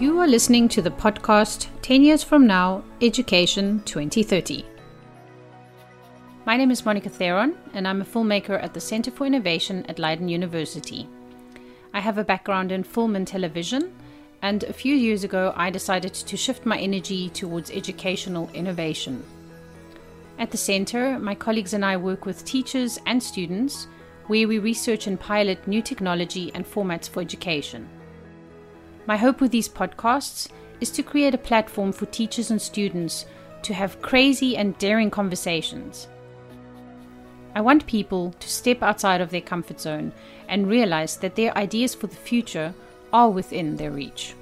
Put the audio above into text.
You are listening to the podcast 10 Years From Now Education 2030. My name is Monica Theron, and I'm a filmmaker at the Center for Innovation at Leiden University. I have a background in film and television, and a few years ago I decided to shift my energy towards educational innovation. At the center, my colleagues and I work with teachers and students where we research and pilot new technology and formats for education. My hope with these podcasts is to create a platform for teachers and students to have crazy and daring conversations. I want people to step outside of their comfort zone and realize that their ideas for the future are within their reach.